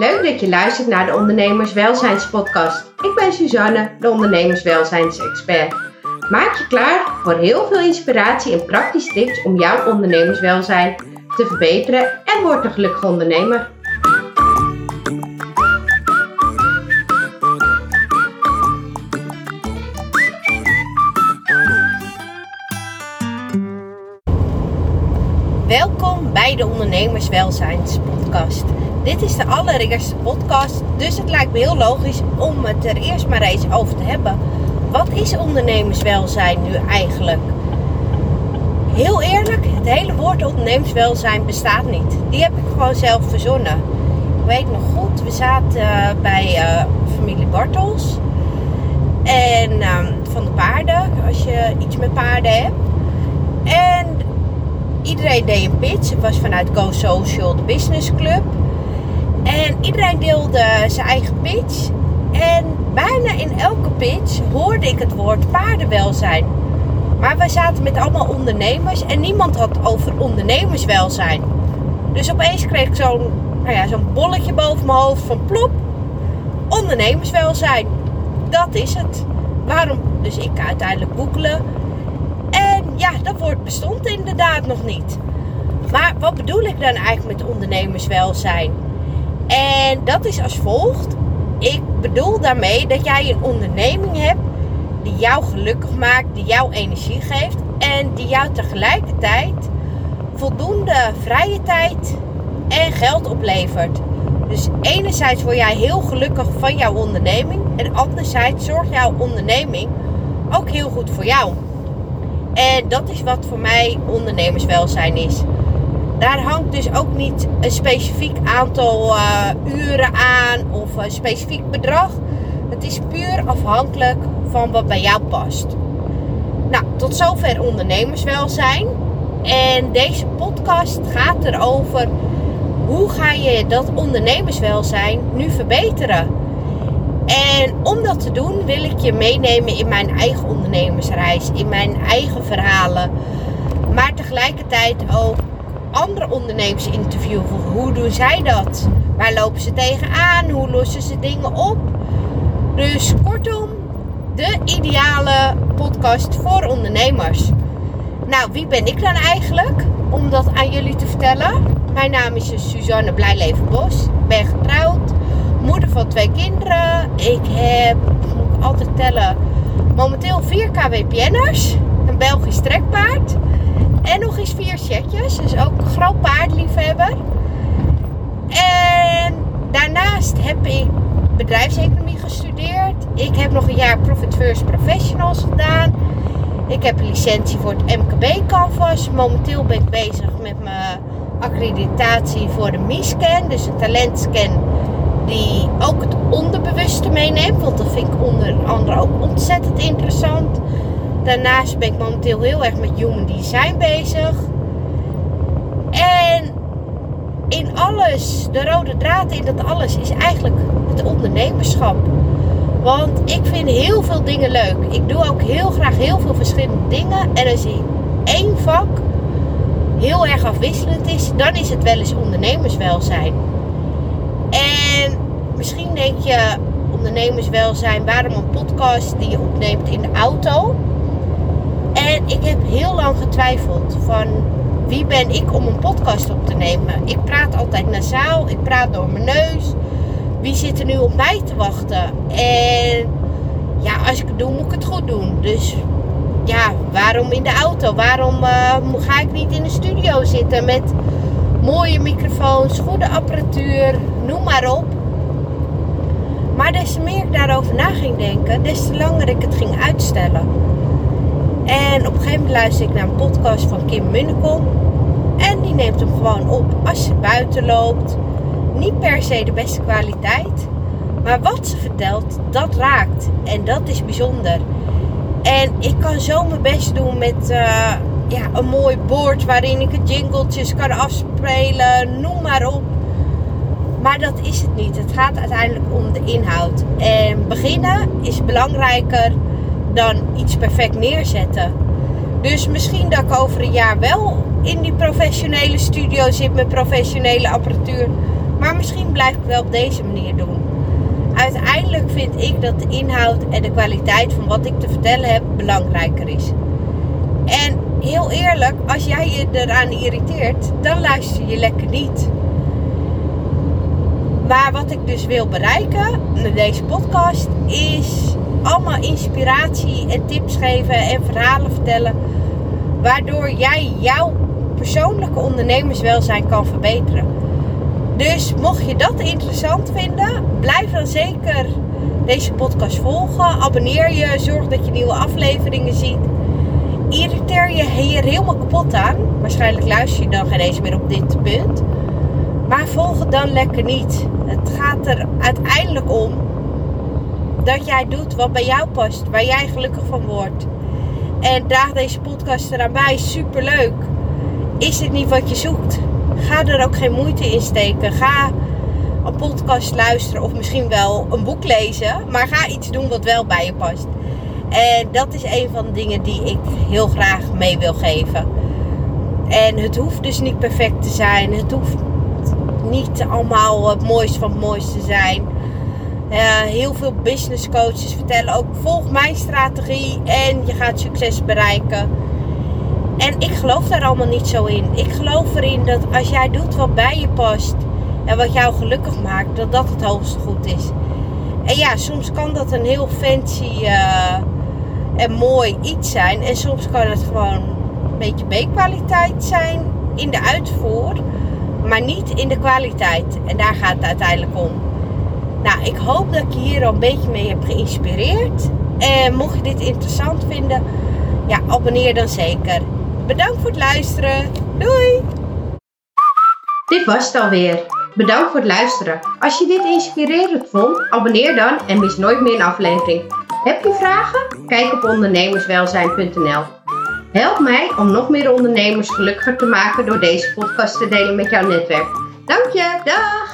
Leuk dat je luistert naar de Ondernemerswelzijnspodcast. Ik ben Suzanne, de ondernemerswelzijnsexpert. Maak je klaar voor heel veel inspiratie en praktische tips om jouw ondernemerswelzijn te verbeteren en word een gelukkige ondernemer. Welkom bij de Ondernemerswelzijnspodcast. Dit is de allereerste podcast, dus het lijkt me heel logisch om het er eerst maar eens over te hebben. Wat is ondernemerswelzijn nu eigenlijk? Heel eerlijk, het hele woord ondernemerswelzijn bestaat niet. Die heb ik gewoon zelf verzonnen. Ik weet nog goed, we zaten uh, bij uh, familie Bartels. En uh, van de paarden, als je iets met paarden hebt. En iedereen deed een pitch. Het was vanuit Go Social, de business club. En iedereen deelde zijn eigen pitch. En bijna in elke pitch hoorde ik het woord paardenwelzijn. Maar wij zaten met allemaal ondernemers en niemand had over ondernemerswelzijn. Dus opeens kreeg ik zo'n nou ja, zo'n bolletje boven mijn hoofd van plop. Ondernemerswelzijn. Dat is het. Waarom? Dus ik uiteindelijk googelen. Ja, dat woord bestond inderdaad nog niet. Maar wat bedoel ik dan eigenlijk met ondernemerswelzijn? En dat is als volgt. Ik bedoel daarmee dat jij een onderneming hebt die jou gelukkig maakt, die jou energie geeft en die jou tegelijkertijd voldoende vrije tijd en geld oplevert. Dus enerzijds word jij heel gelukkig van jouw onderneming en anderzijds zorgt jouw onderneming ook heel goed voor jou. En dat is wat voor mij ondernemerswelzijn is daar hangt dus ook niet een specifiek aantal uh, uren aan of een specifiek bedrag. Het is puur afhankelijk van wat bij jou past. Nou, tot zover ondernemerswelzijn. En deze podcast gaat erover hoe ga je dat ondernemerswelzijn nu verbeteren. En om dat te doen wil ik je meenemen in mijn eigen ondernemersreis, in mijn eigen verhalen. Maar tegelijkertijd ook andere ondernemers interviewen. Hoe doen zij dat? Waar lopen ze tegenaan? Hoe lossen ze dingen op? Dus kortom, de ideale podcast voor ondernemers. Nou, wie ben ik dan eigenlijk om dat aan jullie te vertellen? Mijn naam is Suzanne Blijlevenbos. Ik ben getrouwd, moeder van twee kinderen. Ik heb, moet ik altijd tellen, momenteel vier KWPN'ers. Een Belgisch trekpaard. En nog eens vier setjes. Dus ook een groot paardliefhebber. En daarnaast heb ik bedrijfseconomie gestudeerd. Ik heb nog een jaar Profit First Professionals gedaan. Ik heb een licentie voor het MKB Canvas. Momenteel ben ik bezig met mijn accreditatie voor de MISCAN. Dus een talentscan die ook het onderbewuste meeneemt. Want dat vind ik onder andere ook ontzettend interessant. Daarnaast ben ik momenteel heel erg met human design bezig. En in alles, de rode draad in dat alles is eigenlijk het ondernemerschap. Want ik vind heel veel dingen leuk. Ik doe ook heel graag heel veel verschillende dingen. En als in één vak heel erg afwisselend is, dan is het wel eens ondernemerswelzijn. En misschien denk je ondernemerswelzijn, waarom een podcast die je opneemt in de auto? En ik heb heel lang getwijfeld van wie ben ik om een podcast op te nemen. Ik praat altijd nasaal, ik praat door mijn neus. Wie zit er nu op mij te wachten? En ja, als ik het doe, moet ik het goed doen. Dus ja, waarom in de auto? Waarom uh, ga ik niet in de studio zitten met mooie microfoons, goede apparatuur, noem maar op. Maar des te meer ik daarover na ging denken, des te langer ik het ging uitstellen. En op een gegeven moment luister ik naar een podcast van Kim Munnekom. En die neemt hem gewoon op als ze buiten loopt. Niet per se de beste kwaliteit. Maar wat ze vertelt, dat raakt. En dat is bijzonder. En ik kan zo mijn best doen met uh, ja, een mooi bord waarin ik het jingletjes kan afspelen. Noem maar op. Maar dat is het niet. Het gaat uiteindelijk om de inhoud. En beginnen is belangrijker dan iets perfect neerzetten. Dus misschien dat ik over een jaar wel in die professionele studio zit met professionele apparatuur. Maar misschien blijf ik wel op deze manier doen. Uiteindelijk vind ik dat de inhoud en de kwaliteit van wat ik te vertellen heb belangrijker is. En heel eerlijk, als jij je eraan irriteert, dan luister je lekker niet. Maar wat ik dus wil bereiken met deze podcast is allemaal inspiratie en tips geven en verhalen vertellen. Waardoor jij jouw persoonlijke ondernemerswelzijn kan verbeteren. Dus mocht je dat interessant vinden, blijf dan zeker deze podcast volgen. Abonneer je, zorg dat je nieuwe afleveringen ziet. Irriteer je hier helemaal kapot aan. Waarschijnlijk luister je dan geen eens meer op dit punt. Maar volg het dan lekker niet. Het gaat er uiteindelijk om dat jij doet wat bij jou past, waar jij gelukkig van wordt. En draag deze podcast eraan bij. Super leuk. Is dit niet wat je zoekt? Ga er ook geen moeite in steken. Ga een podcast luisteren of misschien wel een boek lezen. Maar ga iets doen wat wel bij je past. En dat is een van de dingen die ik heel graag mee wil geven. En het hoeft dus niet perfect te zijn. Het hoeft niet allemaal het mooiste van het mooiste te zijn. Uh, heel veel business coaches vertellen ook: volg mijn strategie en je gaat succes bereiken. En ik geloof daar allemaal niet zo in. Ik geloof erin dat als jij doet wat bij je past en wat jou gelukkig maakt, dat dat het hoogste goed is. En ja, soms kan dat een heel fancy uh, en mooi iets zijn. En soms kan het gewoon een beetje B-kwaliteit zijn in de uitvoer, maar niet in de kwaliteit. En daar gaat het uiteindelijk om. Nou, ik hoop dat ik je hier al een beetje mee heb geïnspireerd. En mocht je dit interessant vinden, ja, abonneer dan zeker. Bedankt voor het luisteren. Doei! Dit was het alweer. Bedankt voor het luisteren. Als je dit inspirerend vond, abonneer dan en mis nooit meer een aflevering. Heb je vragen? Kijk op ondernemerswelzijn.nl. Help mij om nog meer ondernemers gelukkiger te maken door deze podcast te delen met jouw netwerk. Dank je, dag!